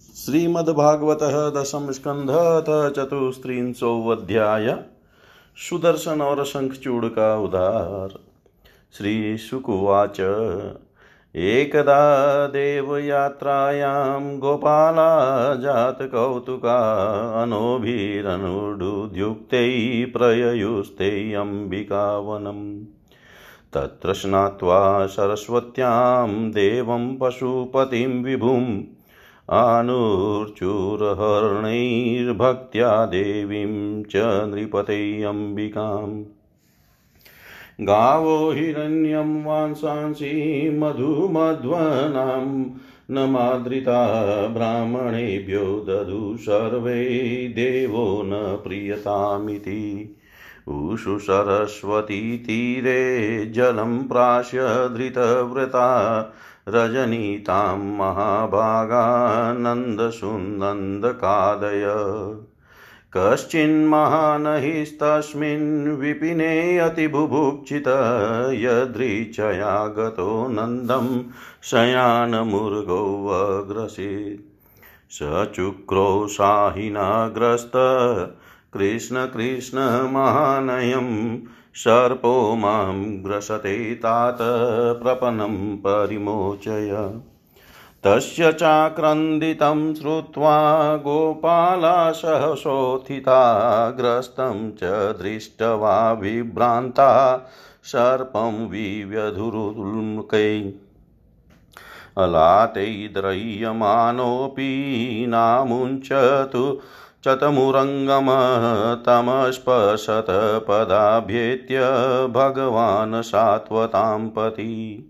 श्रीमद्भागवत दशम स्कंध चतुस्त्रिंशोऽध्याय सुदर्शन और शंखचूड़ का उदार। श्रीशुकुवाच एकदा देवयात्रायां गोपाला जातकौतुका अनोभिरनुडुद्युक्तै प्रययुस्ते अम्बिकावनम्। तत्र स्नात्वा सरस्वत्यां देवं पशुपतिं विभुम्। आनुर्चूरहरणैर्भक्त्या देवीं च नृपतेऽम्बिकाम् गावो हिरण्यं वांसांसि मधुमध्वनां, न माद्रिता ब्राह्मणेभ्यो ददु सर्वै देवो न प्रियतामिति। ऊषु सरस्वतीतीरे जलं प्राश्य धृतव्रता रजनीतां महाभागानन्दसुनन्दकादय कश्चिन्महानहिस्तस्मिन् विपिने अतिबुभुक्षित यदृच्छया गतो नन्दं शयानमुर्गोऽग्रसीत्। स चुक्रो शाहिनाग्रस्त कृष्ण कृष्ण महानयम् सर्पो माँ ग्रसते तात प्रपन्नं परिमोचय। तस्य चाक्रन्दितं श्रुत्वा गोपाला सहसोत्थिता ग्रस्तं च दृष्ट्वा विभ्रान्ता, सर्पं विव्यधुरुल्मुकै। अलातैद्रह्यमानोऽपि नामुञ्चतु चतमुरङ्गमतमस्पशत पदाभ्येत्य भगवान् सात्वतां पति।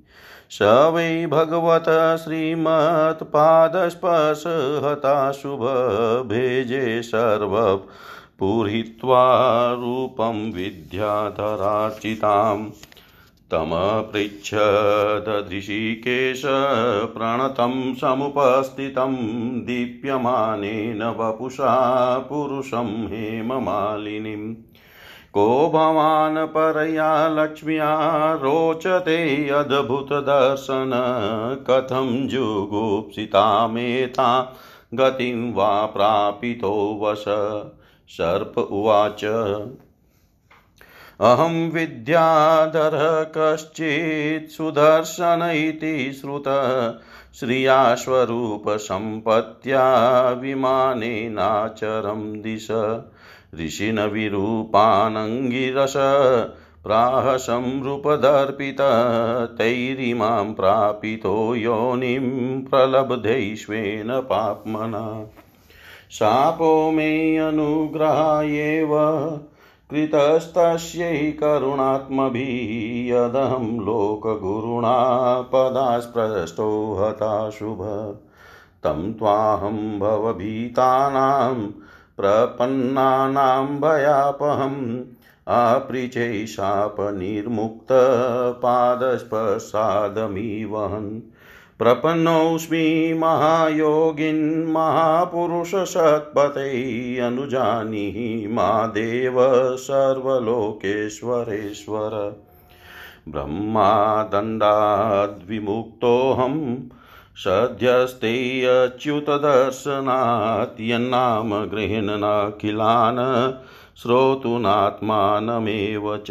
स वै भगवत श्रीमत्पादस्पर्शहता शुभभेजे सर्वपूरयित्वा रूपं विद्याधरार्चिताम्। तमपृच्छदधृषिकेश प्रणतं समुपस्थितं दीप्यमानेन वपुषा पुरुषं हेममालिनीं। को भवान् परया लक्ष्म्या रोचते अद्भुतदर्शन कथं जुगुप्सितामेता गतिं वा प्रापितो वश सर्प उवाच। अहं विद्याधरः कश्चित् सुदर्शन इति श्रुतः। श्रियाश्वरूपसम्पत्त्या विमानेनाचरं दिश। ऋषिनविरूपानङ्गिरस प्राह संरूपदर्पितः तैरिमां प्रापितो योनिं प्रलब्धैष्वेन पाप्मना। शापो मे अनुग्रहायेव। कृतस्तस्यै करुणात्मभिः यदहं लोकगुरुणा पदास्पृष्टो हताशुभ तं त्वाहं भवभीतानां प्रपन्नानां भयापहम् अपृचै शापनिर्मुक्तपादस्पसादमिवहन् प्रपन्नोऽस्मि महायोगिन् महापुरुषसत्पते अनुजानीहि मा देव सर्वलोकेश्वरेश्वर। ब्रह्मादण्डाद्विमुक्तोऽहं सद्यस्ते अच्युतदर्शनात् यन्नाम गृह्णनाखिलान् श्रोतुनात्मानमेव च।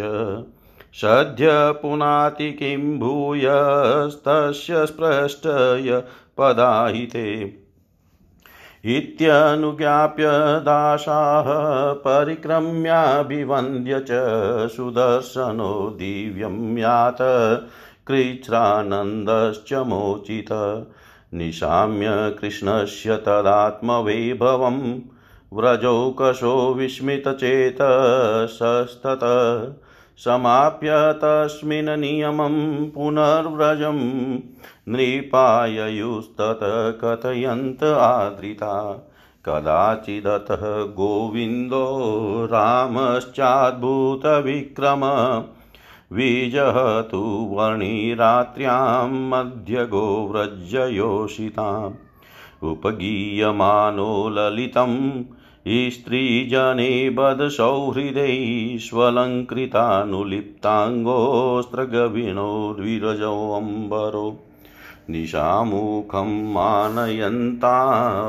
सद्य पुनाति किं भूयस्तस्य स्पृष्टय पदाहिते। इत्यनुज्ञाप्य दासाः परिक्रम्याभिवन्द्य च सुदर्शनो दिव्यं यात, कृच्छ्रानन्दश्च मोचित। निशाम्य कृष्णस्य तदात्मवैभवं, व्रजौकशो विस्मितचेतसस्तत। समाप्य तस्मिन् नियमं पुनर्व्रजं नृपाययुस्तत कथयन्त आदृता। कदाचिदतः गोविन्दो रामश्चाद्भुतविक्रम। विजहतु वर्णिरात्र्यां मध्यगोव्रजयोषिताम्। उपगीयमानो ललितम् स्त्रीजने बदसौहृदैष्वलङ्कृतानुलिप्ताङ्गोऽस्त्रगविणोर्विरजोऽम्बरो निशामुखं मानयन्ता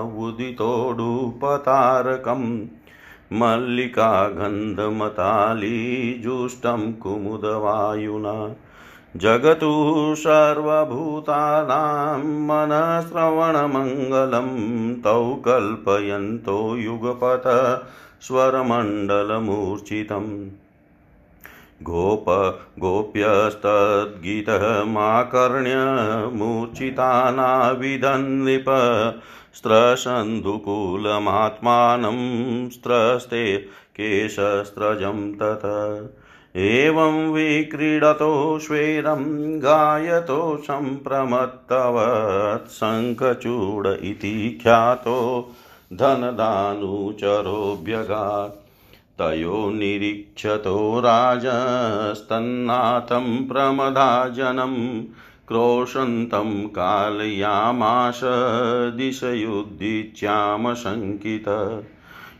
उदितोडुपतारकम् मल्लिका गन्धमतालीजुष्टं कुमुदवायुना जगतु सर्वभूतानां मनःश्रवणमङ्गलं तौ कल्पयन्तो युगपथ स्वरमण्डलमूर्छितम् गोप गोप्यस्तद्गीतमाकर्ण्य मूर्छितानाविदन्निप स्त्रसन्धुकूलमात्मानं स्त्रस्ते केशस्त्रजं तत। एवं विक्रीडतो स्वेरं गायतो सम्प्रमत्तवत् शङ्खचूड इति ख्यातो धनदानुचरोऽभ्यगात्। तयो निरीक्षतो राजस्तन्नाथं प्रमदाजनं क्रोशन्तं कालयामाश दिशयुद्धिच्यामशङ्कित।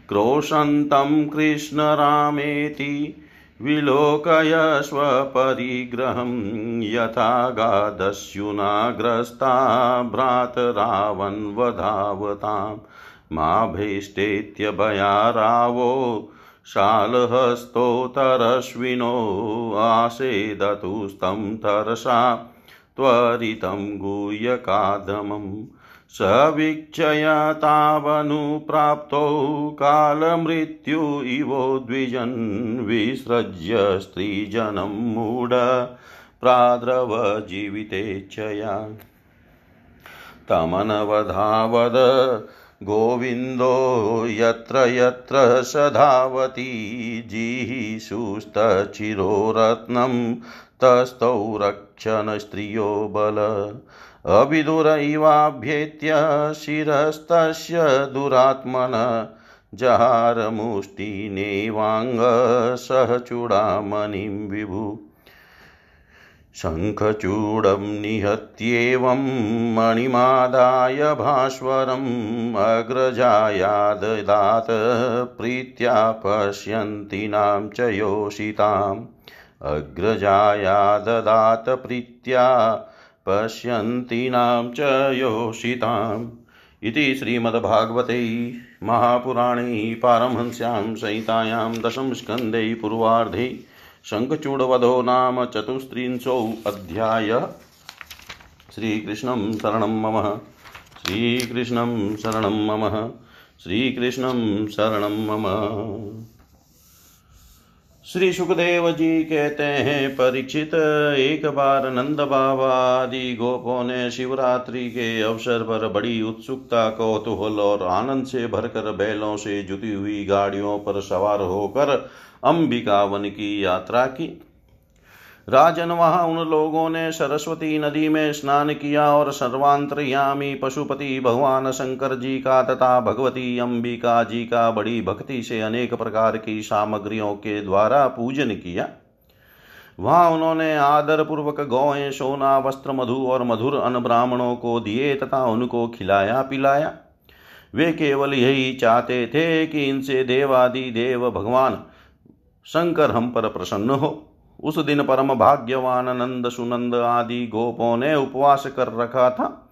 क्रोशन्तं कृष्णरामेति विलोकय स्वपरिग्रहं यथा गादस्युनाग्रस्ता भ्रातरावन्वधावतां। मा भीष्टेत्यभयारावो शालहस्तोतरश्विनो आसेदतुस्तं तरसा त्वरितं गुह्यकादमम्। स वीक्षया तावनुप्राप्तौ कालमृत्यु इवोद्विजन् विसृज्य स्त्रीजनं मूढ प्राद्रवजीवितेच्छया तमनवधावद गोविन्दो यत्र यत्र स धावति रत्नं तस्थौ रक्षणस्त्रियो बल। अविदुरैवाभ्येत्य शिरस्तस्य दुरात्मन जहारमुष्टिनेवाङ्गसह चूडामणिं विभु। शङ्खचूडं निहत्येवं मणिमादाय भास्वरम् अग्रजाया ददात प्रीत्या पश्यन्तीनां च योषिताम्। अग्रजाया ददात प्रीत्या पश्यन्तीनां च योषिताम्। इति श्रीमद्भागवते महापुराणे पारमहंस्यां संहितायां दशमस्कन्धे पूर्वार्धे शङ्खचूडवधो नाम चतुस्त्रिंशोऽध्यायः श्रीकृष्णं शरणं मम। श्रीकृष्णं शरणं मम। श्रीकृष्णं शरणं मम। श्री सुखदेव जी कहते हैं परीक्षित एक बार नंद बाबा आदि गोपों ने शिवरात्रि के अवसर पर बड़ी उत्सुकता, कौतूहल और आनंद से भरकर बैलों से जुटी हुई गाड़ियों पर सवार होकर अंबिकावन की यात्रा की। राजन वहाँ उन लोगों ने सरस्वती नदी में स्नान किया और सर्वांतरयामी पशुपति भगवान शंकर जी का तथा भगवती अंबिका जी का बड़ी भक्ति से अनेक प्रकार की सामग्रियों के द्वारा पूजन किया। वहाँ उन्होंने आदर पूर्वक गौएँ, सोना, वस्त्र, मधु और मधुर अन्न ब्राह्मणों को दिए तथा उनको खिलाया, पिलाया। वे केवल यही चाहते थे कि इनसे देवादि देव भगवान शंकर हम पर प्रसन्न हो। उस दिन परम भाग्यवान नंद सुनंद आदि गोपों ने उपवास कर रखा था।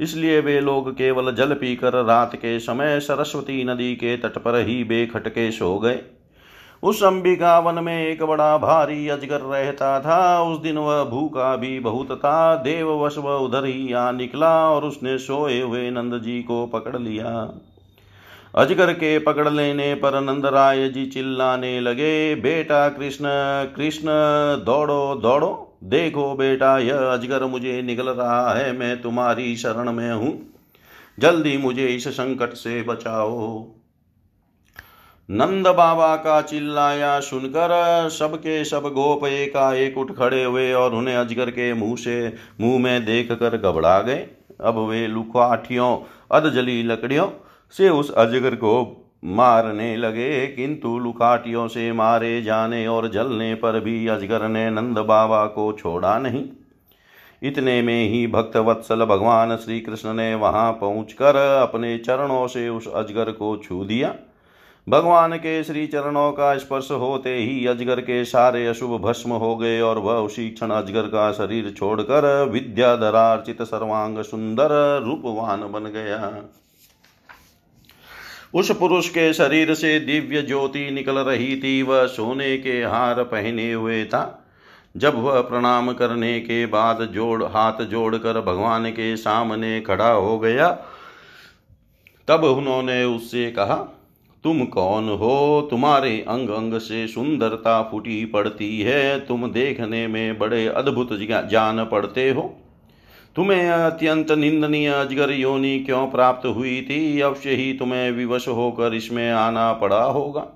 इसलिए वे लोग केवल जल पीकर रात के समय सरस्वती नदी के तट पर ही बेखटके सो गए। उस अंबिका वन में एक बड़ा भारी अजगर रहता था। उस दिन वह भूखा भी बहुत था। देववश वह उधर ही आ निकला और उसने सोए हुए नंद जी को पकड़ लिया। अजगर के पकड़ लेने पर नंदराय जी चिल्लाने लगे, बेटा कृष्ण कृष्ण, दौड़ो दौड़ो। देखो बेटा, यह अजगर मुझे निकल रहा है, मैं तुम्हारी शरण में हूँ। जल्दी मुझे इस संकट से बचाओ। नंद बाबा का चिल्लाया सुनकर सबके सब गोप एकाएक उठ खड़े हुए और उन्हें अजगर के मुँह से, मुँह में देख कर घबरा गए। अब वे लुकाठियों अधजली लकड़ियों से उस अजगर को मारने लगे, किंतु लुकाटियों से मारे जाने और जलने पर भी अजगर ने नंद बाबा को छोड़ा नहीं। इतने में ही भक्त वत्सल भगवान श्री कृष्ण ने वहाँ पहुंचकर अपने चरणों से उस अजगर को छू दिया। भगवान के श्री चरणों का स्पर्श होते ही अजगर के सारे अशुभ भस्म हो गए और वह उसी क्षण अजगर का शरीर छोड़कर विद्याधरार्चित सर्वांग सुंदर रूपवान बन गया। उस पुरुष के शरीर से दिव्य ज्योति निकल रही थी, वह सोने के हार पहने हुए था। जब वह प्रणाम करने के बाद जोड़, हाथ जोड़कर भगवान के सामने खड़ा हो गया, तब उन्होंने उससे कहा, तुम कौन हो? तुम्हारे अंग अंग से सुंदरता फूटी पड़ती है। तुम देखने में बड़े अद्भुत जान पड़ते हो। तुम्हें अत्यंत निंदनीय अजगर योनि क्यों प्राप्त हुई थी? अवश्य ही तुम्हें विवश होकर इसमें आना पड़ा होगा।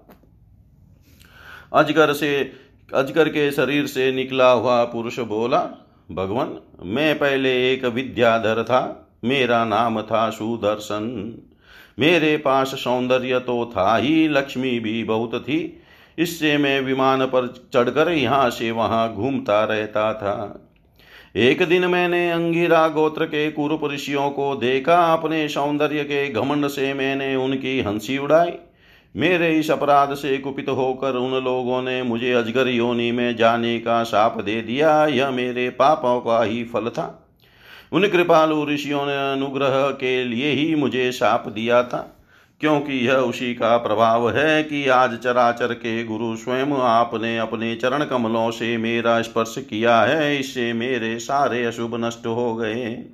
अजगर से, अजगर के शरीर से निकला हुआ पुरुष बोला, भगवान, मैं पहले एक विद्याधर था। मेरा नाम था सुदर्शन। मेरे पास सौंदर्य तो था ही, लक्ष्मी भी बहुत थी। इससे मैं विमान पर चढ़कर यहाँ से वहाँ घूमता रहता था। एक दिन मैंने अंगिरा गोत्र के कुरुप ऋषियों को देखा। अपने सौंदर्य के घमंड से मैंने उनकी हँसी उड़ाई। मेरे इस अपराध से कुपित होकर उन लोगों ने मुझे अजगर योनि में जाने का शाप दे दिया। यह मेरे पापों का ही फल था। उन कृपालु ऋषियों ने अनुग्रह के लिए ही मुझे शाप दिया था। क्योंकि यह उसी का प्रभाव है कि आज चराचर के गुरु स्वयं आपने अपने चरण कमलों से मेरा स्पर्श किया है, इससे मेरे सारे अशुभ नष्ट हो गए।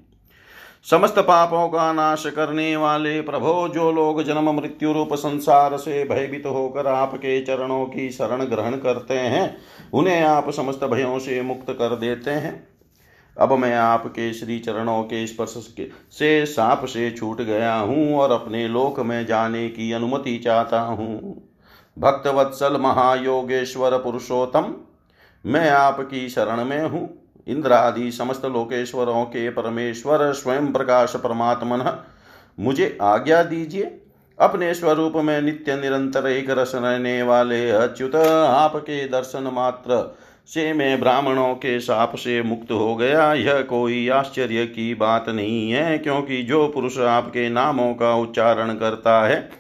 समस्त पापों का नाश करने वाले प्रभो, जो लोग जन्म मृत्यु रूप संसार से भयभीत होकर आपके चरणों की शरण ग्रहण करते हैं, उन्हें आप समस्त भयों से मुक्त कर देते हैं। अब मैं आपके श्री चरणों के स्पर्श से साप से छूट गया हूँ और अपने लोक में जाने की अनुमति चाहता हूँ। भक्तवत्सल महायोगेश्वर पुरुषोत्तम, मैं आपकी शरण में हूँ। इंद्रादि समस्त लोकेश्वरों के परमेश्वर स्वयं प्रकाश परमात्मन, मुझे आज्ञा दीजिए। अपने स्वरूप में नित्य निरंतर एक रस रहने वाले अच्युत, आपके दर्शन मात्र से मैं ब्राह्मणों के साप से मुक्त हो गया। यह कोई आश्चर्य की बात नहीं है, क्योंकि जो पुरुष आपके नामों का उच्चारण करता है,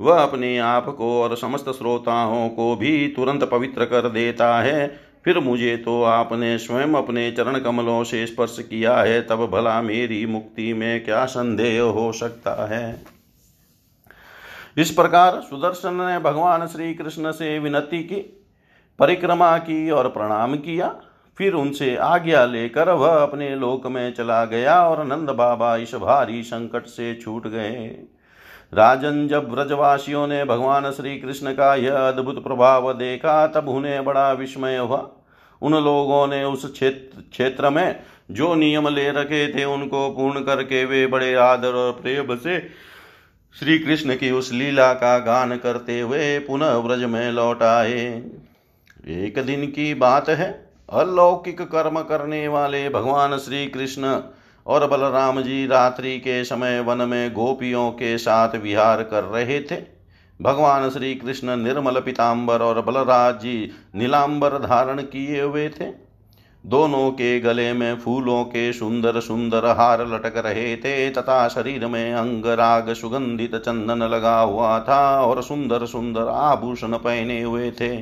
वह अपने आप को और समस्त श्रोताओं को भी तुरंत पवित्र कर देता है। फिर मुझे तो आपने स्वयं अपने चरण कमलों से स्पर्श किया है, तब भला मेरी मुक्ति में क्या संदेह हो सकता है? इस प्रकार सुदर्शन ने भगवान श्री कृष्ण से विनती की। परिक्रमा की और प्रणाम किया, फिर उनसे आज्ञा लेकर वह अपने लोक में चला गया और नंद बाबा इस भारी संकट से छूट गए। राजन जब व्रजवासियों ने भगवान श्री कृष्ण का यह अद्भुत प्रभाव देखा, तब उन्हें बड़ा विस्मय हुआ। उन लोगों ने उस क्षेत्र क्षेत्र में जो नियम ले रखे थे, उनको पूर्ण करके वे बड़े आदर और प्रेम से श्री कृष्ण की उस लीला का गान करते हुए पुनः व्रज में लौट आए। एक दिन की बात है, अलौकिक कर्म करने वाले भगवान श्री कृष्ण और बलराम जी रात्रि के समय वन में गोपियों के साथ विहार कर रहे थे। भगवान श्री कृष्ण निर्मल पिताम्बर और बलराज जी नीलाम्बर धारण किए हुए थे। दोनों के गले में फूलों के सुंदर सुंदर हार लटक रहे थे तथा शरीर में अंगराग सुगंधित चंदन लगा हुआ था और सुंदर सुंदर आभूषण पहने हुए थे।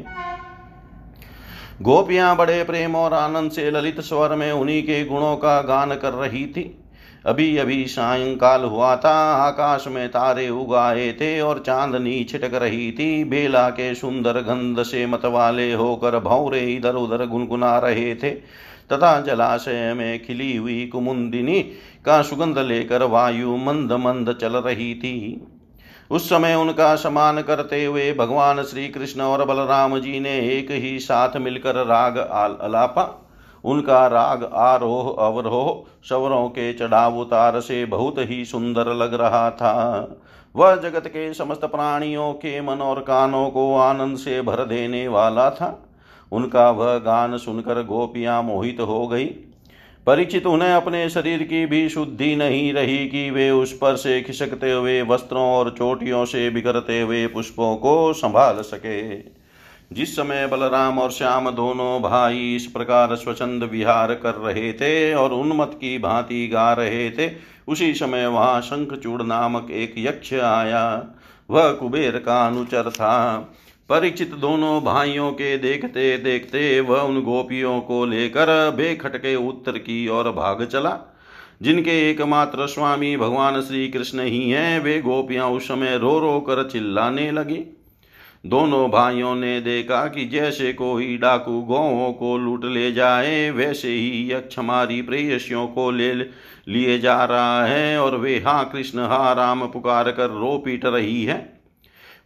गोपियाँ बड़े प्रेम और आनंद से ललित स्वर में उन्हीं के गुणों का गान कर रही थी। अभी अभी सायंकाल हुआ था, आकाश में तारे उगाए थे और चांदनी छिटक रही थी। बेला के सुंदर गंध से मतवाले होकर भौरे इधर उधर गुनगुना रहे थे। तथा जलाशय में खिली हुई कुमुंदिनी का सुगंध लेकर वायु मंद मंद चल रही थी। उस समय उनका समान करते हुए भगवान श्री कृष्ण और बलराम जी ने एक ही साथ मिलकर राग अलापा। उनका राग आरोह अवरोह शवरों के चढ़ाव उतार से बहुत ही सुंदर लग रहा था। वह जगत के समस्त प्राणियों के मन और कानों को आनंद से भर देने वाला था। उनका वह गान सुनकर गोपियाँ मोहित हो गई। परिचित उन्हें अपने शरीर की भी शुद्धि नहीं रही कि वे उस पर से खिसकते हुए वस्त्रों और चोटियों से बिगड़ते हुए पुष्पों को संभाल सके। जिस समय बलराम और श्याम दोनों भाई इस प्रकार स्वचंद विहार कर रहे थे और उन्मत की भांति गा रहे थे, उसी समय वहाँ शंखचूड़ नामक एक यक्ष आया। वह कुबेर का अनुचर था। परीक्षित दोनों भाइयों के देखते देखते वह उन गोपियों को लेकर बेखटके उत्तर की ओर भाग चला। जिनके एकमात्र स्वामी भगवान श्री कृष्ण ही हैं, वे गोपियाँ उस समय रो रो कर चिल्लाने लगी। दोनों भाइयों ने देखा कि जैसे कोई डाकू गौों को लूट ले जाए, वैसे ही यक्ष हमारी प्रेयसियों को ले लिए जा रहा है और वे हाँ कृष्ण, हा, राम, पुकार कर रो पीट रही है।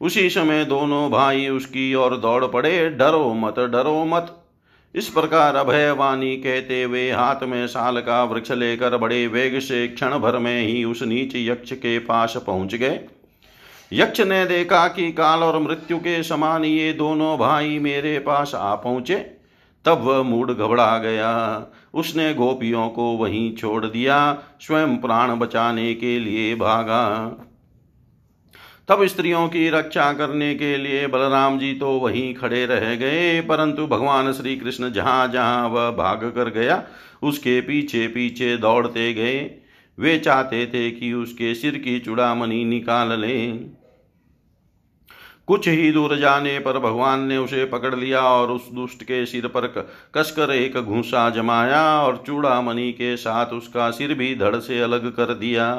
उसी समय दोनों भाई उसकी ओर दौड़ पड़े। डरो मत डरो मत। इस प्रकार अभयवाणी कहते हुए हाथ में साल का वृक्ष लेकर बड़े वेग से क्षण भर में ही उस नीच यक्ष के पास पहुँच गए। यक्ष ने देखा कि काल और मृत्यु के समान ये दोनों भाई मेरे पास आ पहुँचे। तब वह मूड घबरा गया। उसने गोपियों को वहीं छोड़ दिया, स्वयं प्राण बचाने के लिए भागा। तब स्त्रियों की रक्षा करने के लिए बलराम जी तो वहीं खड़े रह गए, परंतु भगवान श्री कृष्ण जहाँ जहाँ वह भाग कर गया, उसके पीछे पीछे दौड़ते गए। वे चाहते थे कि उसके सिर की चुड़ामणि निकाल लें। कुछ ही दूर जाने पर भगवान ने उसे पकड़ लिया और उस दुष्ट के सिर पर कसकर एक घूसा जमाया और चूड़ामणि के साथ उसका सिर भी धड़ से अलग कर दिया।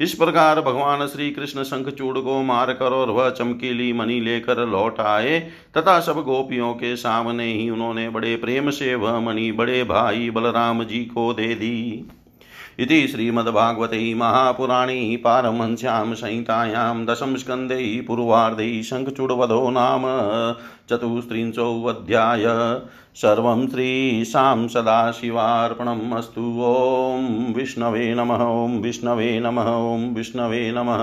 इस प्रकार भगवान श्री कृष्ण शंखचूड़ को मारकर और वह चमकीली मणि लेकर लौट आए। तथा सब गोपियों के सामने ही उन्होंने बड़े प्रेम से वह मणि बड़े भाई बलराम जी को दे दी। इति श्रीमद्भागवते महापुराणे पारमहंस्यां संहितायां दशम स्कन्धे पूर्वार्धे शङ्खचूडवधो नाम चतुस्त्रिंशोऽध्याय। सर्वं श्रीशां सदाशिवार्पणम् अस्तु। ॐ विष्णवे नमः, ॐ विष्णवे नमः, ॐ विष्णवे नमः।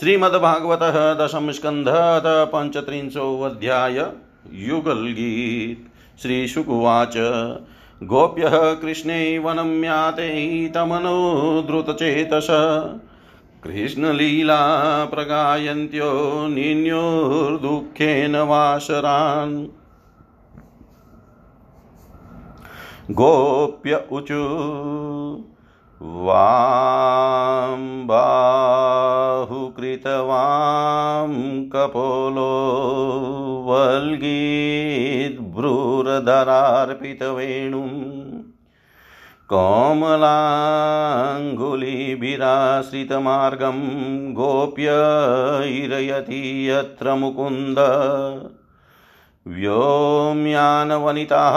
श्रीमद्भागवतः दशम स्कन्धत पञ्चत्रिंशोऽध्याय युगलगीत। श्रीशुकुवाच गोप्यः कृष्णे वनं याते तमनो द्रुतचेतस कृष्णलीला प्रगायन्त्यो निन्योर्दुःखेन वासरान्। गोप्य ऊचु वां बाहुकृतवां कपोलो वल्गीद्भ्रूरधरार्पितवेणुं कोमलाङ्गुलिभिराश्रितमार्गं गोप्य यत्र मुकुन्द व्योम्यानवनिताः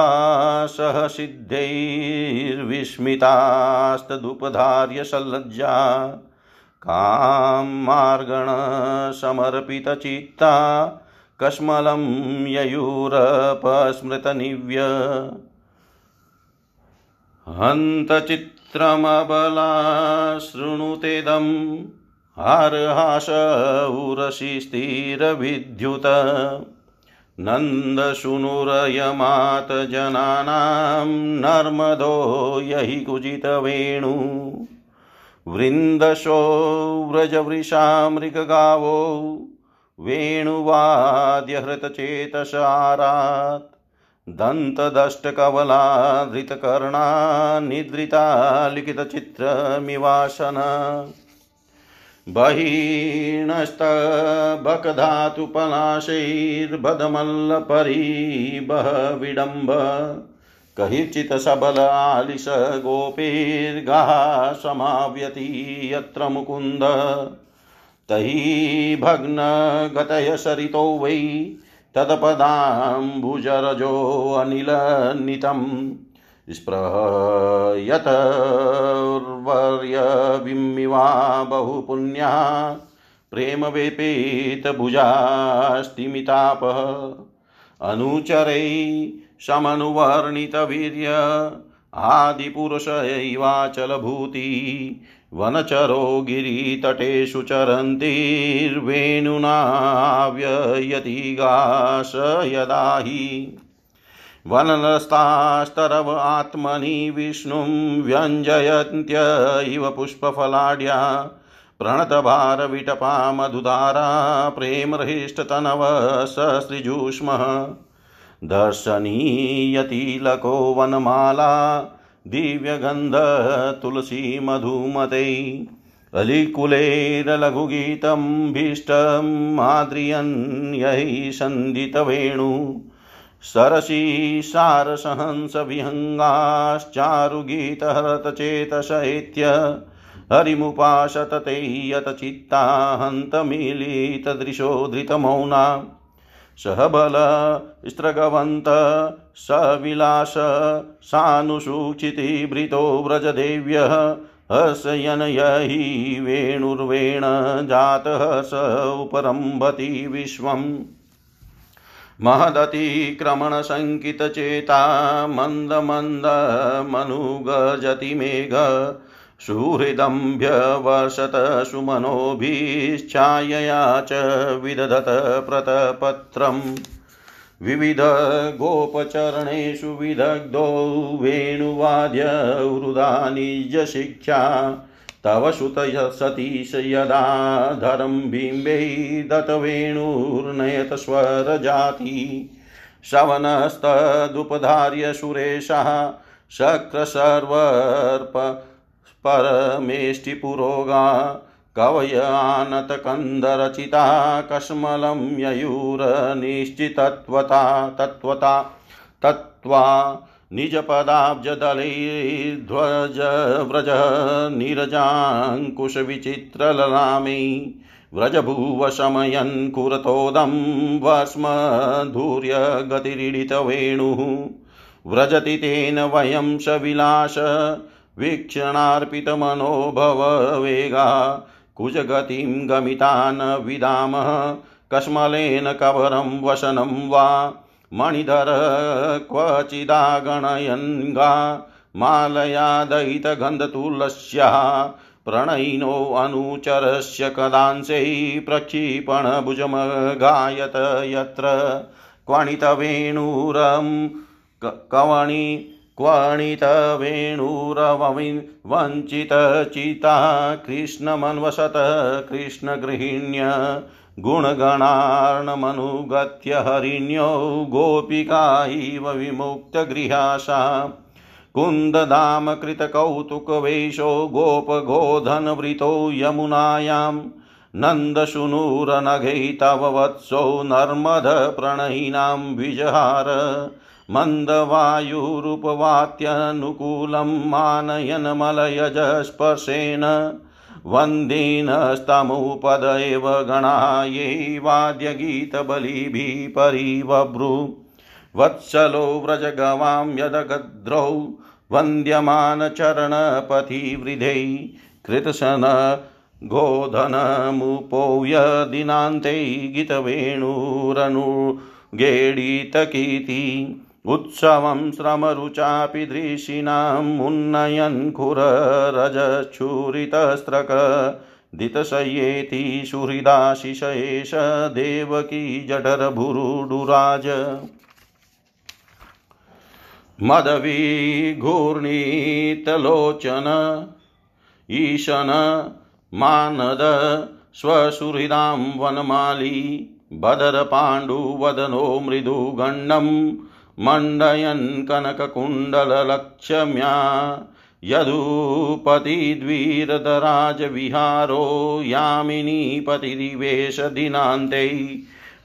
सह सिद्धैर्विस्मितास्तदुपधार्य सल्लज्जा कामार्गणसमर्पितचित्ता कस्मलं ययूरपस्मृतनिव्य। हन्तचित्रमबला शृणुतेदं हारहास उरसिस्थिरविद्युत नन्दशुनुरयमातजनानां नर्मदो यहि कुजितवेणु वृन्दशो व्रजवृषा मृगगावो वेणुवाद्यहृतचेतसारात्। दन्तदष्टकवला धृतकर्णा निद्रिता लिखितचित्रमिवासना। बहिर्नस्तबकधातुपलाशैर्बधमल्लपरीबह विडम्ब। कहिर्चित् सबल आलिश गोपीर्गाः समाव्यति यत्र मुकुन्द। तैः भग्नगतय सरितो वै तत्पदाम्बुजरजोऽनिलनितम् स्पृहयतर्वर्यविमिवा बहुपुण्या प्रेमवेपेतभुजास्तिमितापः अनुचरै समनुवर्णितवीर्य आदिपुरुषैवाचलभूति वनचरो गिरितटेषु चरन्तिर्वेणुना व्ययति गाश यदा हि वनलस्तास्तरव आत्मनि विष्णुं व्यञ्जयन्त्य इव पुष्पफलाढ्या प्रणतभारविटपा मधुधारा प्रेमहृष्टतनव ससृजुष्मः दर्शनीयतिलको वनमाला दिव्यगन्धतुलसीमधुमते अलिकुलेरलघुगीतं भीष्टमाद्रियन् यैः सन्दितवेणु सरसि सारसहंसविहङ्गाश्चारुगीतहरतचेतस इत्य हरिमुपाशतते यतचित्ता हन्तमीलितदृशो धृतमौना सह बल स्त्रगवन्त सविलास सानुसूचितिभृतो व्रजदेव्यः हसयनयहि वेणुर्वेण जातः स उपरम्भति विश्वम्। महदतिक्रमणशङ्कितचेता मन्दमन्दमनुगजति मेघ सुहृदम्भ्यवर्षत सुमनोभिश्चायया च विदधत प्रतपत्रम्। विविधगोपचरणेषु विदग्धो वेणुवाद्य हृदा निजशिक्षा। तव सुत सतीश यदा धरं बिम्बै दत्तवेणुर्नयत स्वरजाति श्रवणस्तदुपधार्य सुरेशः शक्रसर्वर्प परमेष्टिपुरोगा। कवयानतकन्दरचिता कश्मलं ययुरनिश्चितत्वता तत्त्वता तत्त्वा निजपदाब्जदलैर्ध्वज व्रज नीरजाङ्कुशविचित्रललामै व्रजभुवशमयन् कुरतोदं वस्मधूर्यगतिरीडितवेणुः व्रजति तेन वयं सविलास वीक्षणार्पितमनो भववेगा कुजगतिं गमिता न विदामः कस्मलेन कवरं वसनं वा मणिधर क्वचिदागणयन्गा मालयादयितगन्धतुलस्याः प्रणयिनो अनुचरस्य कदांशै प्रक्षिपणभुजमगायत यत्र क्वणितवेणुरं कवणि क्वणितवेणुरवमिन् वञ्चितचिता कृष्णमन्वसत कृष्णगृहिण्य गुणगणार्णमनुगत्य हरिण्यो गोपिका इव विमुक्तगृहाशा कुन्दधामकृतकौतुकवेशो गोपगोधनवृतो यमुनायां नन्दशुनूरनघै तव वत्सो नर्मदप्रणयिनां विजहार मन्दवायुरूपवात्यनुकूलं मानयन् मलयजस्पर्शेन वन्दिनस्तमुपद एव गणायै वाद्यगीतबलिभिः परिबभ्रु वत्सलो व्रजगवां यदगद्रौ वन्द्यमानचरणपथिवृधै कृतशन गोधनमुपौय दिनान्ते गीतवेणुरनुगेडितकीति उत्सवं श्रमरुचापि दृशीनाम् उन्नयन् खुररजच्छुरितस्त्रक दितशयेति सुहृदाशिष एष देवकी जठरभुरुडुराज। मदविघूर्णितलोचन ईशन, मानद, स्वसुहृदां वनमाली बदरपाण्डुवदनो मृदुगण्डम् मण्डयन् कनककुण्डललक्ष्म्या यदुपतिद्वीरदराजविहारो यामिनीपतिरिवेशदिनान्ते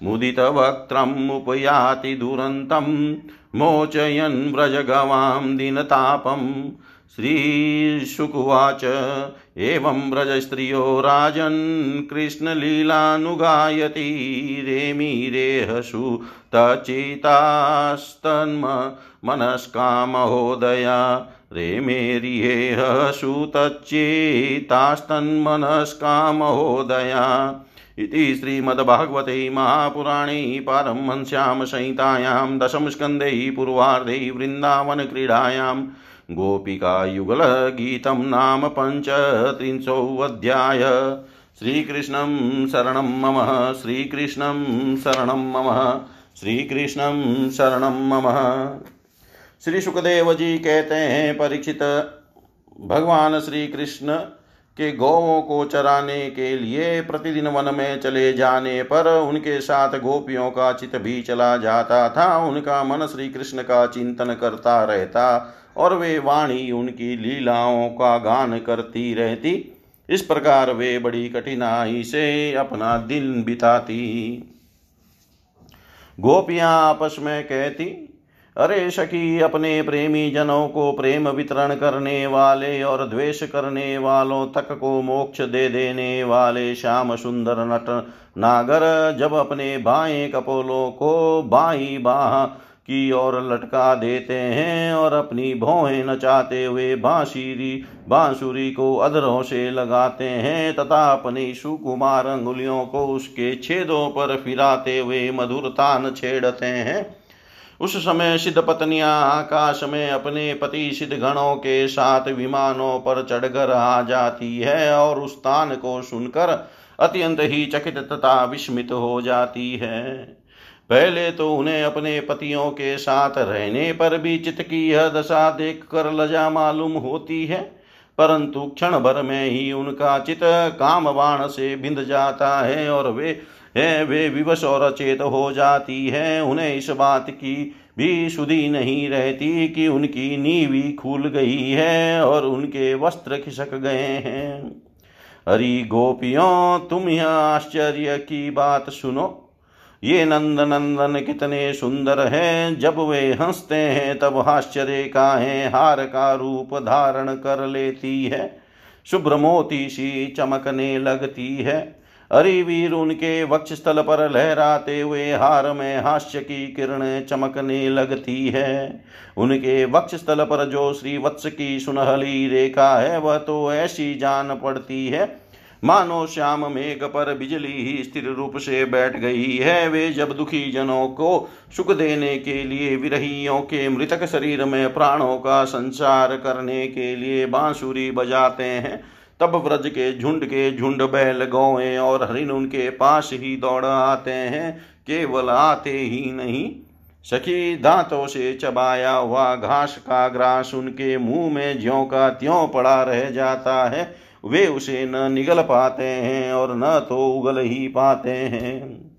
मुदितवक्त्रमुपयाति दुरन्तं मोचयन् व्रजगवां दिनतापम् श्रीशुकुवाच। एवं व्रजस्त्रियो राजन् कृष्णलीलानुगायति। रेमिरेहसु तचितास्तन्म मनस्का महोदया रेमेरिहेहसु तच्चेतास्तन्मनस्का महोदया इति श्रीमद्भागवते महापुराणे पारमहंस्यां संहितायां दशमस्कन्धे पूर्वार्धे वृन्दावनक्रीडायां गोपिकायुगलगीतं नाम पञ्चत्रिंशोऽध्याय। श्रीकृष्णं शरणं मम, श्रीकृष्णं शरणं मम, श्रीकृष्णं शरणं मम। श्री सुखदेव जी कहते हैं, परीक्षित, भगवान श्री कृष्ण के गौों को चराने के लिए प्रतिदिन वन में चले जाने पर उनके साथ गोपियों का चित भी चला जाता था। उनका मन श्री कृष्ण का चिंतन करता रहता और वे वाणी उनकी लीलाओं का गान करती रहती। इस प्रकार वे बड़ी कठिनाई से अपना दिन बिताती। गोपियाँ आपस में कहती, अरे सखी, अपने प्रेमी जनों को प्रेम वितरण करने वाले और द्वेष करने वालों तक को मोक्ष दे देने वाले श्याम सुंदर नट नागर, जब अपने बाएँ कपोलों को बाई बाह की ओर लटका देते हैं और अपनी भौहें नचाते हुए बांसुरी बांसुरी को अधरों से लगाते हैं तथा अपनी सुकुमार अंगुलियों को उसके छेदों पर फिराते हुए मधुर तान छेड़ते हैं। उस समय सिद्ध पत्नियाँ आकाश में अपने पति सिद्ध गणों के साथ विमानों पर चढ़कर आ जाती है और उस तान को सुनकर अत्यंत ही चकित तथा विस्मित हो जाती है। पहले तो उन्हें अपने पतियों के साथ रहने पर भी चित्त की यह दशा देख कर लजा मालूम होती है, परंतु क्षण भर में ही उनका चित काम बाण से बिंद जाता है और वे, है, वे विवश और अचेत हो जाती है। उन्हें इस बात की भी सुधी नहीं रहती कि उनकी नीवी खुल गई है और उनके वस्त्र खिसक गए हैं। हरी गोपियों, तुम यह आश्चर्य की बात सुनो। ये नंद नंदन कितने सुंदर हैं। जब वे हँसते हैं, तब आश्चर्य का है, हार का रूप धारण कर लेती है। शुभ्र मोती सी चमकने लगती है। अरिवीर उनके वक्ष स्थल पर लहराते हुए हार में हास्य की किरण चमकने लगती है। उनके वक्ष स्थल पर जो श्री वत्स की सुनहली रेखा है, वह तो ऐसी जान पड़ती है। मानो श्याम मेघ पर बिजली ही स्थिर रूप से बैठ गई है, वे जब दुखी जनों को सुख देने के लिए विरहियों के मृतक शरीर में प्राणों का संचार करने के लिए बांसुरी बजाते हैं, तब व्रज के झुंड के झुंड बैल गौए और हरिण उनके पास ही दौड़ आते हैं, केवल आते ही नहीं। सखी दांतों से चबाया हुआ घास का ग्रास उनके मुँह में ज्यो का त्यों पड़ा रह जाता है वे उसे न निगल पाते हैं और न तो उगल ही पाते हैं।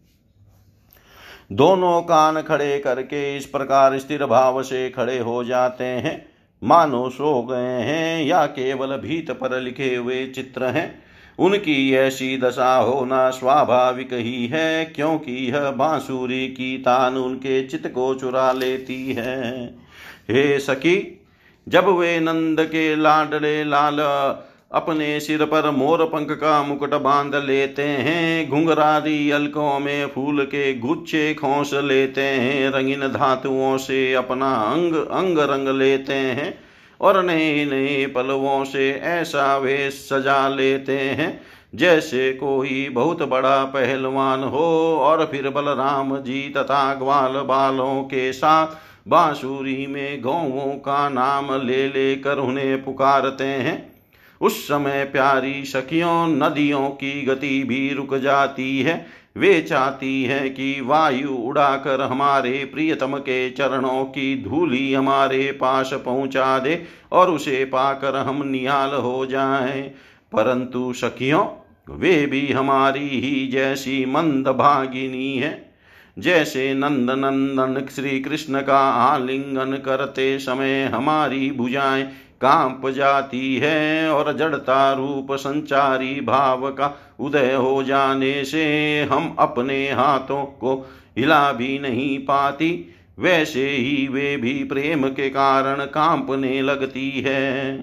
दोनों कान खड़े करके इस प्रकार स्थिर भाव से खड़े हो जाते हैं। मानो सो गए हैं या केवल भीत पर लिखे हुए चित्र हैं। उनकी ऐसी दशा होना स्वाभाविक ही है, क्योंकि यह बांसुरी की तान उनके चित्त को चुरा लेती है। हे सखी, जब वे नंद के लाडले लाल अपने सिर पर मोर पंख का मुकुट बाँध लेते हैं। घुंघरारी अलकों में फूल के गुच्छे खोस लेते हैं। रंगीन धातुओं से अपना अंग अंग रंग लेते हैं और नए नए पलवों से ऐसा वे सजा लेते हैं। जैसे कोई बहुत बड़ा पहलवान हो और फिर बलराम जी तथा ग्वाल बालों के साथ बांसुरी में गौवों का नाम ले लेकर उन्हें पुकारते हैं। उस समय प्यारी सखियों नदियों की गति भी रुक जाती है। वे चाहती है कि वायु उड़ाकर हमारे प्रियतम के चरणों की धूली हमारे पास पहुँचा दे और उसे पाकर हम निहाल हो जाएँ। परंतु सखियों, वे भी हमारी ही जैसी मंद भागिनी है। जैसे नंद नंदन श्री कृष्ण का आलिंगन करते समय हमारी भुजाएँ काँप जाती है और जड़ता रूप संचारी भाव का उदय हो जाने से हम अपने हाथों को हिला भी नहीं पाती। वैसे ही वे भी प्रेम के कारण कांपने लगती है।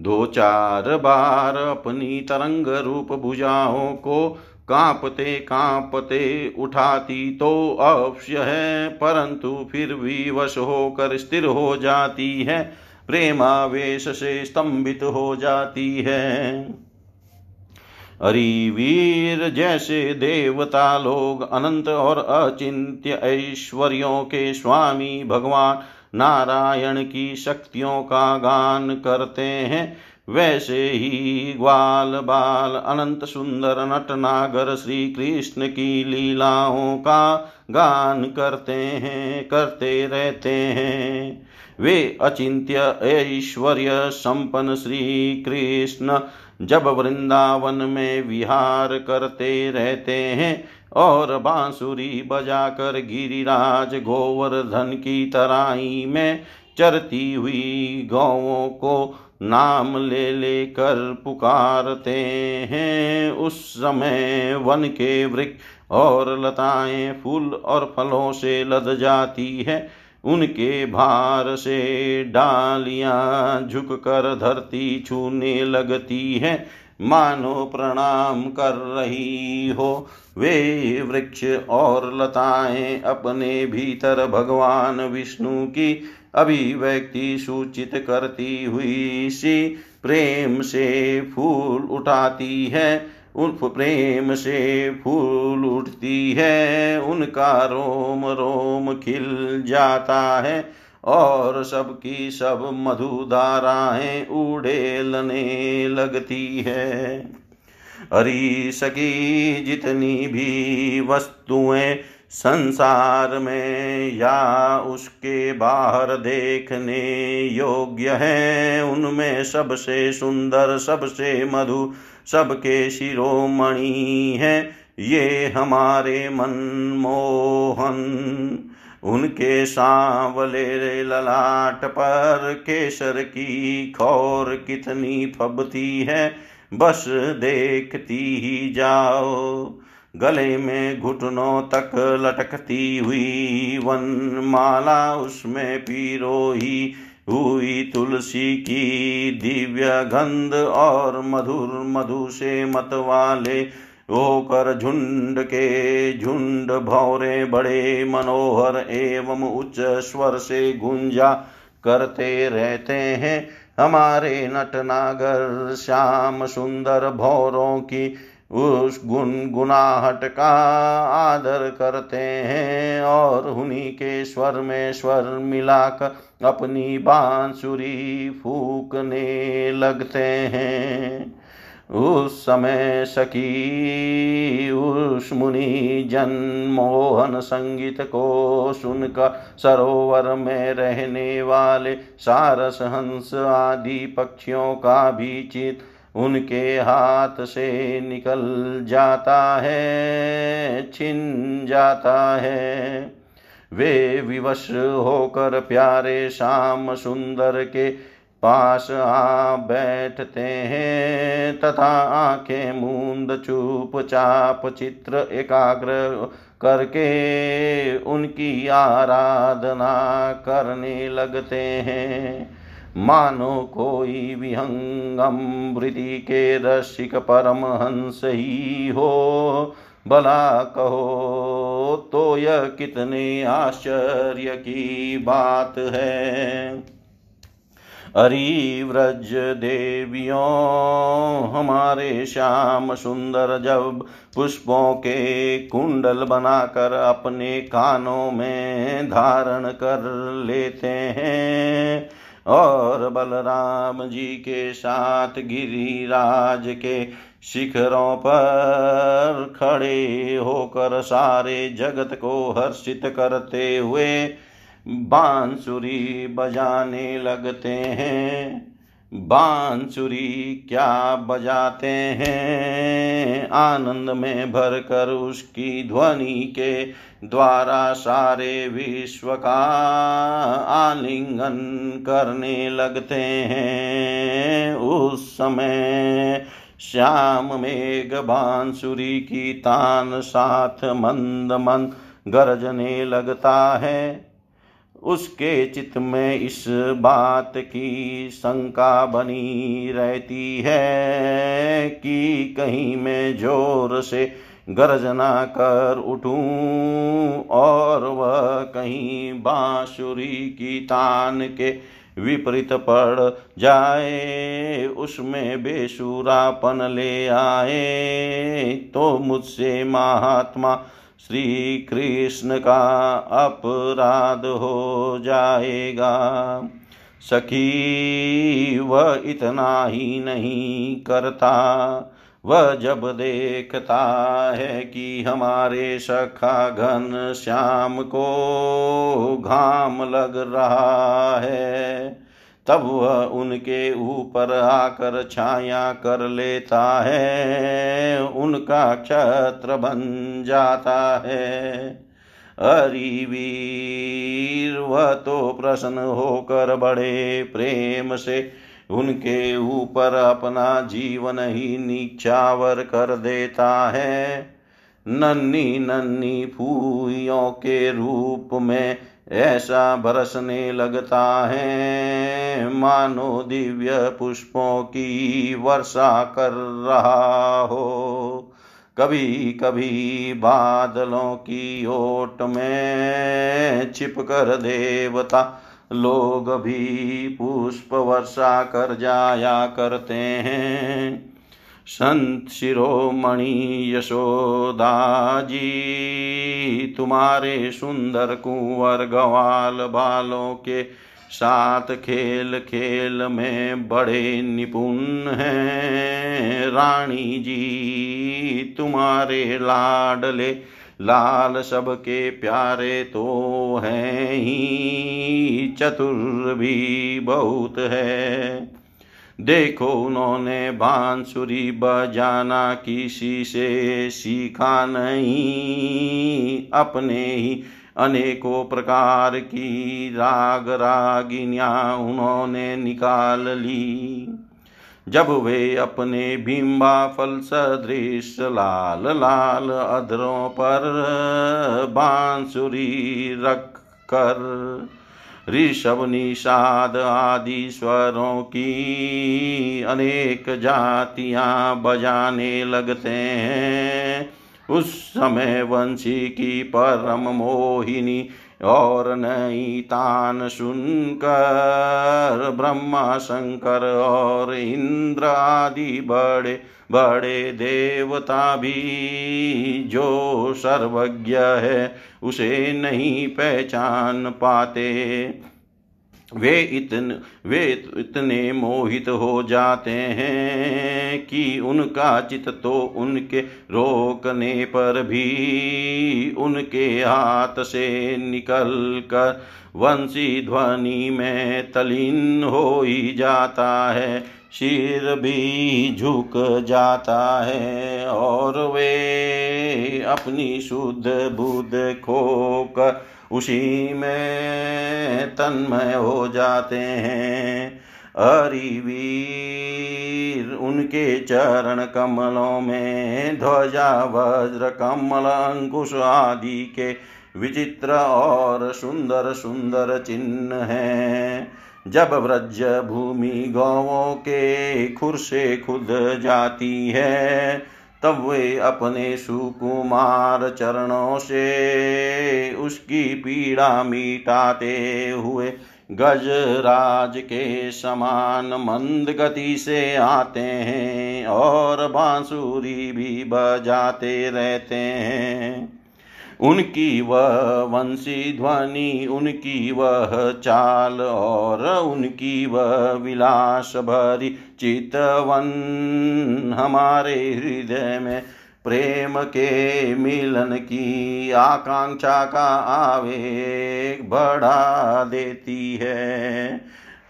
दो चार बार अपनी तरंग रूप भुजाओं को कांपते कांपते उठाती तो अवश्य है, परंतु फिर भी वश होकर स्थिर हो जाती है। प्रेमावेश से स्तंभित हो जाती है। अरिवीर जैसे देवता लोग अनंत और अचिंत्य ऐश्वर्यों के स्वामी भगवान नारायण की शक्तियों का गान करते हैं। वैसे ही ग्वाल बाल अनंत सुंदर नट नागर श्री कृष्ण की लीलाओं का गान करते हैं, करते रहते हैं। वे अचिंत्य ऐश्वर्य संपन्न श्री कृष्ण जब वृंदावन में विहार करते रहते हैं और बांसुरी बजाकर गिरिराज गोवर्धन की तराई में चरती हुई गौों को नाम ले लेकर पुकारते हैं। उस समय वन के वृक्ष और लताएँ फूल और फलों से लद जाती है। उनके भार से डालियाँ झुक कर धरती छूने लगती है। मानो प्रणाम कर रही हो वे वृक्ष और लताएँ अपने भीतर भगवान विष्णु की अभिव्यक्ति सूचित करती हुई सी प्रेम से फूल उठाती है उन प्रेम से फूल उठती है, उनका रोम रोम खिल जाता है, और सबकी सब सब मधुधाराएँ उड़ेलने लगती है। हरी सकी जितनी भी वस्तुएँ संसार में या उसके बाहर देखने योग्य है, उनमें सबसे सुंदर, सबसे मधु, सबके शिरोमणि है, ये हमारे मनमोहन। उनके सांवले ललाट पर केसर की खौर कितनी फबती है, बस देखती ही जाओ। गले में घुटनों तक लटकती हुई वन माला उसमें पीरो ही हुई तुलसी की दिव्य गंध और मधुर मधु से मत वाले होकर झुंड के झुंड भौरे बड़े मनोहर एवं उच्च स्वर से गुंजा करते रहते हैं। हमारे नटनागर, श्याम सुंदर भौरों की उस गुनगुनाहट का आदर करते हैं और उन्हीं के स्वर में स्वर मिलाकर अपनी बांसुरी फूकने लगते हैं। उस समय सखी उस मुनि जन मोहन संगीत को सुनकर सरोवर में रहने वाले सारस हंस आदि पक्षियों का भी चित उनके हाथ से निकल जाता है, छिन जाता है। वे विवश होकर प्यारे शाम सुंदर के पास आ बैठते हैं, तथा आँखें मूंद चुपचाप चित्र एकाग्र करके उनकी आराधना करने लगते हैं। मानो कोई विहंगम वृत्ति के रसिक परमहंस ही हो। भला कहो तो यह कितने आश्चर्य की बात है। हरी व्रज देवियों, हमारे श्याम सुंदर जब पुष्पों के कुंडल बनाकर अपने कानों में धारण कर लेते हैं और बलराम जी के साथ गिरिराज के शिखरों पर खड़े होकर सारे जगत को हर्षित करते हुए बांसुरी बजाने लगते हैं। बांसुरी क्या बजाते हैं? आनंद में भर कर उसकी ध्वनि के द्वारा सारे विश्व का आलिंगन करने लगते हैं। उस समय श्याम मेघ बांसुरी की तान साथ मंद मंद गरजने लगता है। उसके चित्त में इस बात की शंका बनी रहती है कि कहीं मैं ज़ोर से गर्जना कर उठूं और वह कहीं बांसुरी की तान के विपरीत पड़ जाए, उसमें बेसुरापन ले आए तो मुझसे महात्मा श्री कृष्ण का अपराध हो जाएगा। सखी, वह इतना ही नहीं करता। वह जब देखता है कि हमारे सखा घन श्याम को घाम लग रहा है तब वह उनके ऊपर आकर छाया कर लेता है, उनका क्षत्र बन जाता है। हरिवीर वह तो प्रसन्न होकर बड़े प्रेम से उनके ऊपर अपना जीवन ही निक्षावर कर देता है। नन्नी नन्नी फूलों के रूप में ऐसा बरसने लगता है। मानो दिव्य पुष्पों की वर्षा कर रहा हो। कभी कभी बादलों की ओट में छिप कर देवता लोग भी पुष्प वर्षा कर जाया करते हैं। संत शिरोमणि यशोदा जी तुम्हारे सुंदर कुंवर गवाल बालों के साथ खेल खेल में बड़े निपुण हैं। रानी जी, तुम्हारे लाडले लाल सबके प्यारे तो हैं ही, चतुर भी बहुत है। देखो उन्होंने बांसुरी बजाना किसी से सीखा नहीं। अपने ही अनेकों प्रकार की राग रागिनियाँ उन्होंने निकाल ली। जब वे अपने बिंबा फल सदृश लाल लाल अधरों पर बांसुरी रख कर ऋषभ निषाद आदि स्वरों की अनेक जातियाँ बजाने लगते हैं। उस समय वंशी की परम मोहिनी और नई तान सुनकर ब्रह्मा शंकर और इंद्र आदि बड़े बड़े देवता भी जो सर्वज्ञ है, उसे नहीं पहचान पाते। वे इतन, वे इतने मोहित हो जाते हैं कि उनका चित तो उनके रोकने पर भी, उनके हाथ से निकल कर वंशी ध्वनि में तलीन हो ही जाता है। सिर भी झुक जाता है और वे अपनी शुद्ध बुद्ध खोकर उसी में तन्मय हो जाते हैं। अरिवीर उनके चरण कमलों में, ध्वजा, वज्र, कमल, अंकुश आदि के विचित्र और सुंदर सुंदर चिन्ह हैं। जब व्रज भूमि गौवों के खुर से खुद जाती है, तब वे अपने सुकुमार चरणों से उसकी पीड़ा मिटाते हुए गजराज के समान मंद गति से आते हैं और बांसुरी भी बजाते रहते हैं। उनकी वह वंशी ध्वनि, उनकी वह चाल और उनकी वह विलास भरी चितवन हमारे हृदय में प्रेम के मिलन की आकांक्षा का आवेग बढ़ा देती है।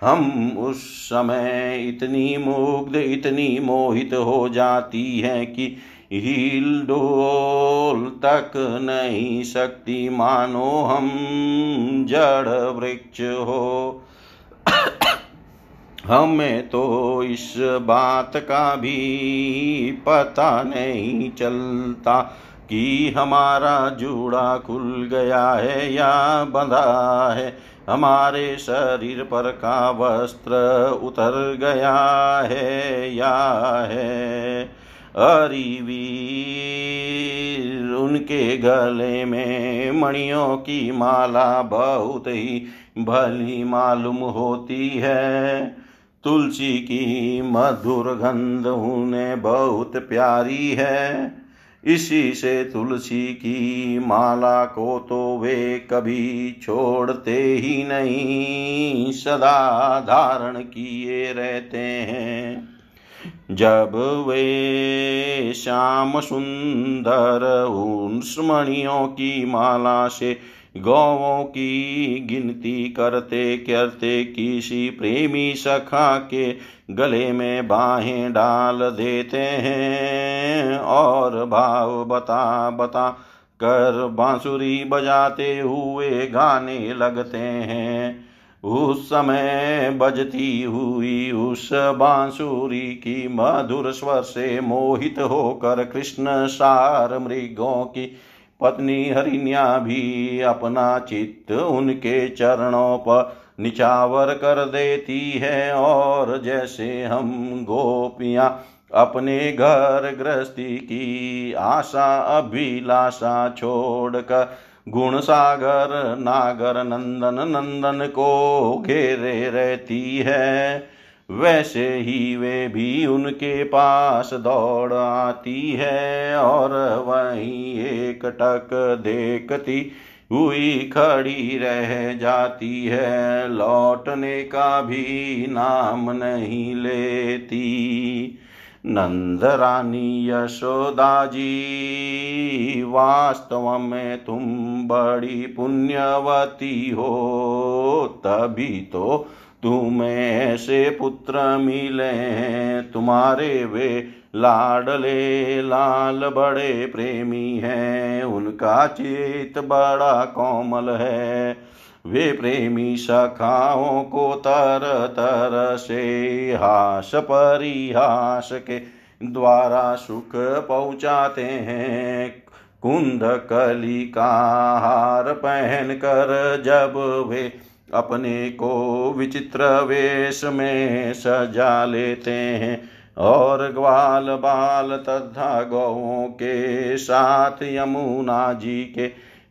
हम उस समय इतनी मुग्ध, इतनी मोहित हो जाती हैं कि हिल डोल तक नहीं सकती, मानो हम जड़ वृक्ष हो। हमें तो इस बात का भी पता नहीं चलता कि हमारा जूड़ा खुल गया है या बंधा है। हमारे शरीर पर का वस्त्र उतर गया है या है। अरिवीर। उनके गले में मणियों की माला बहुत ही भली मालूम होती है। तुलसी की मधुर गंध उन्हें बहुत प्यारी है। इसी से तुलसी की माला को तो वे कभी छोड़ते ही नहीं, सदा धारण किए रहते हैं। जब वे श्याम सुंदर मणियों की माला से गौवों की गिनती करते करते किसी प्रेमी सखा के गले में बाहें डाल देते हैं और भाव बता बता कर बांसुरी बजाते हुए गाने लगते हैं। उस समय बजती हुई उस बांसुरी की मधुर स्वर से मोहित होकर कृष्ण सार मृगों की पत्नी हरिण्या भी अपना चित्त उनके चरणों पर निचावर कर देती है। और जैसे हम गोपियाँ अपने घर गृहस्थी की आशा अभिलाषा छोड़कर गुण सागर नागर नंदन नंदन को घेरे रहती है। वैसे ही वे भी उनके पास दौड़ आती है और वहीं एक टक देखती हुई खड़ी रह जाती है। लौटने का भी नाम नहीं लेती। नंद रानी यशोदा जी वास्तव में तुम बड़ी पुण्यवती हो। तभी तो तुम्हें ऐसे पुत्र मिले, तुम्हारे वे लाडले लाल बड़े प्रेमी हैं। उनका चित बड़ा कोमल है। वे प्रेमी सखाओं को तर तर से हास परिहास के द्वारा सुख पहुँचाते हैं। कुंद कली का हार पहन कर जब वे अपने को विचित्र वेश में सजा लेते हैं और ग्वाल बाल तथा गौों के साथ यमुना जी के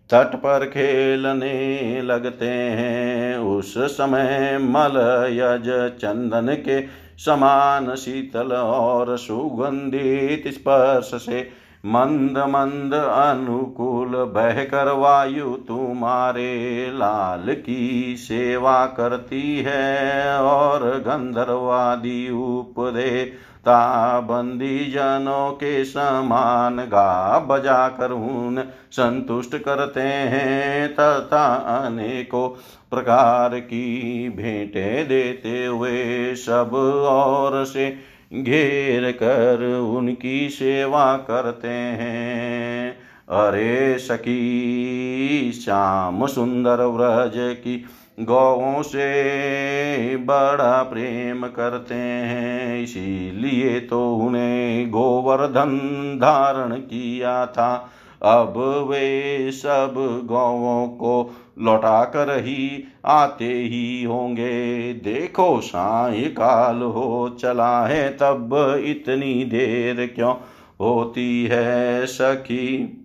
तट पर खेलने लगते हैं। उस समय मल यज चंदन के समान शीतल और सुगंधित स्पर्श से मंद मंद अनुकूल बहकर वायु तुम्हारे लाल की सेवा करती है और गंधर्वादी उपदे बंदी जनों के समान गा बजा कर उन संतुष्ट करते हैं तथा अनेकों प्रकार की भेंटे देते हुए सब और से घेर कर उनकी सेवा करते हैं। अरे सखी, श्याम सुंदर व्रज की गौों से बड़ा प्रेम करते हैं, इसीलिए तो उन्हें गोवर्धन धारण किया था। अब वे सब गौों को लौटा कर ही आते ही होंगे। देखो सायकाल हो चला है, तब इतनी देर क्यों होती है सखी?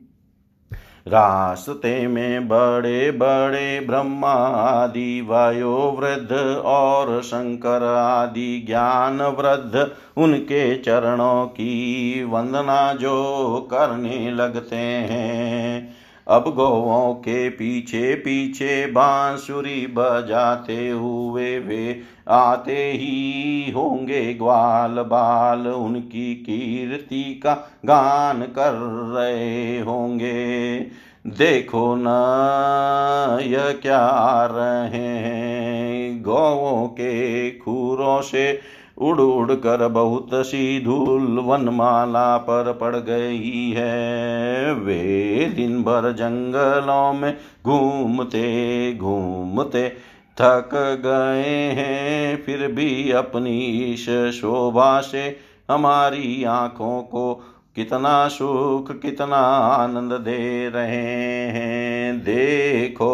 रास्ते में बड़े बड़े ब्रह्मा आदि वायो वृद्ध और शंकर आदि ज्ञान वृद्ध उनके चरणों की वंदना जो करने लगते हैं। अब गौवों के पीछे पीछे बांसुरी बजाते हुए वे आते ही होंगे ग्वाल बाल, उनकी कीर्ति का गान कर रहे होंगे। देखो न यह क्या रहे गौों के खूरों से उड़ उड़ कर बहुत सी धूल वनमाला पर पड़ गई है। वे दिन भर जंगलों में घूमते घूमते थक गए हैं, फिर भी अपनी इस शोभा से हमारी आँखों को कितना सुख, कितना आनंद दे रहे हैं। देखो,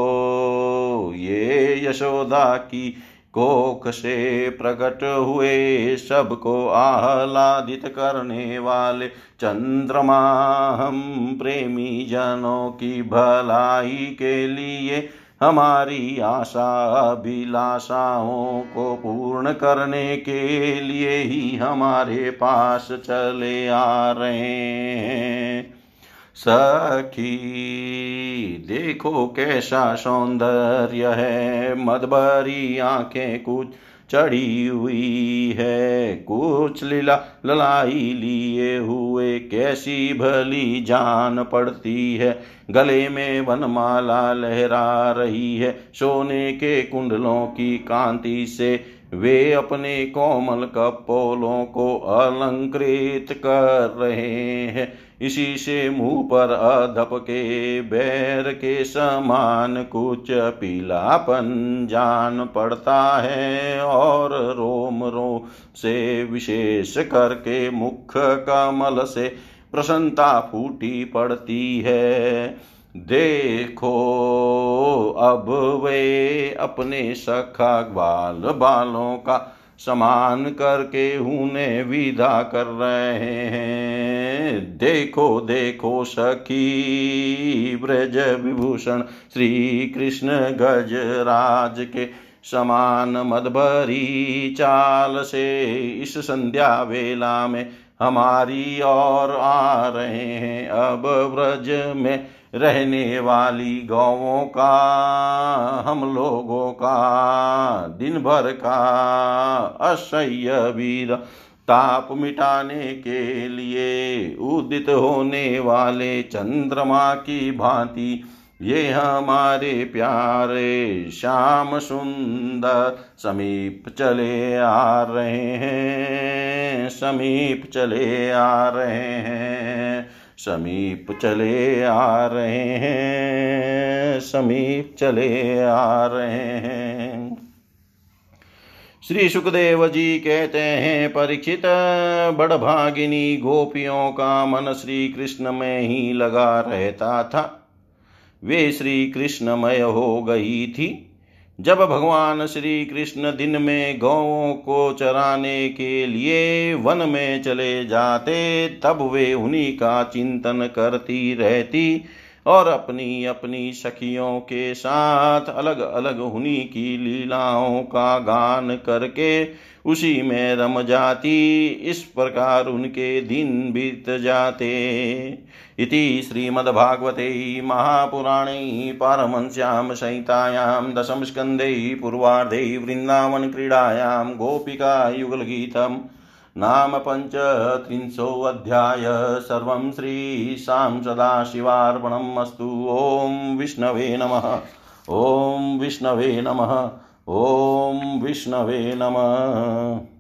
ये यशोदा की कोख से प्रकट हुए सबको आह्लादित करने वाले चंद्रमा हम प्रेमी जनों की भलाई के लिए हमारी आशा अभिलाषाओं को पूर्ण करने के लिए ही हमारे पास चले आ रहे हैं। सखी, देखो कैसा सौंदर्य है। मदबरी आँखें कुछ चढ़ी हुई है। कुछ लीला ललाई लिए हुए, कैसी भली जान पड़ती है। गले में वनमाला लहरा रही है। सोने के कुंडलों की कांति से वे अपने कोमल कपोलों को अलंकृत कर रहे हैं। इसी से मुँह पर अधप के बैर के समान कुछ पीलापन जान पड़ता है और रोम रोम से विशेष करके मुख कमल से प्रसन्नता फूटी पड़ती है। देखो, अब वे अपने सखा बाल बालों का समान करके उन्हें विदा कर रहे हैं। देखो देखो सखी, ब्रज विभूषण श्री कृष्ण गज राज के समान मदभरी चाल से इस संध्या वेला में हमारी ओर आ रहे हैं। अब ब्रज में रहने वाली गौों का, हम लोगों का दिन भर का असह्य वीर ताप मिटाने के लिए उदित होने वाले चंद्रमा की भांति, ये हमारे प्यारे श्याम सुंदर समीप चले आ रहे हैं, समीप चले आ रहे हैं। समीप चले आ रहे हैं, समीप चले आ रहे हैं। श्री सुखदेव जी कहते हैं, परीक्षित बड़भागिनी गोपियों का मन श्री कृष्ण में ही लगा रहता था। वे श्री कृष्णमय हो गई थी। जब भगवान श्री कृष्ण दिन में गौों को चराने के लिए वन में चले जाते, तब वे उन्हीं का चिंतन करती रहती। और अपनी अपनी सखियों के साथ अलग अलग उन्हीं की लीलाओं का गान करके उसी में रम जाती, इस प्रकार उनके दिन बीत जाते। इति श्रीमद्भागवते महापुराणे पारमंस्यां संहितायां दशमस्कन्धे पूर्वार्धे वृन्दावनक्रीडायां गोपिकायुगलगीतम् नाम पञ्चत्रिंशोऽध्याय सर्वं श्रीशां सदाशिवार्पणम् अस्तु। ॐ विष्णवे नमः। ॐ विष्णवे नमः। ॐ विष्णवे नमः।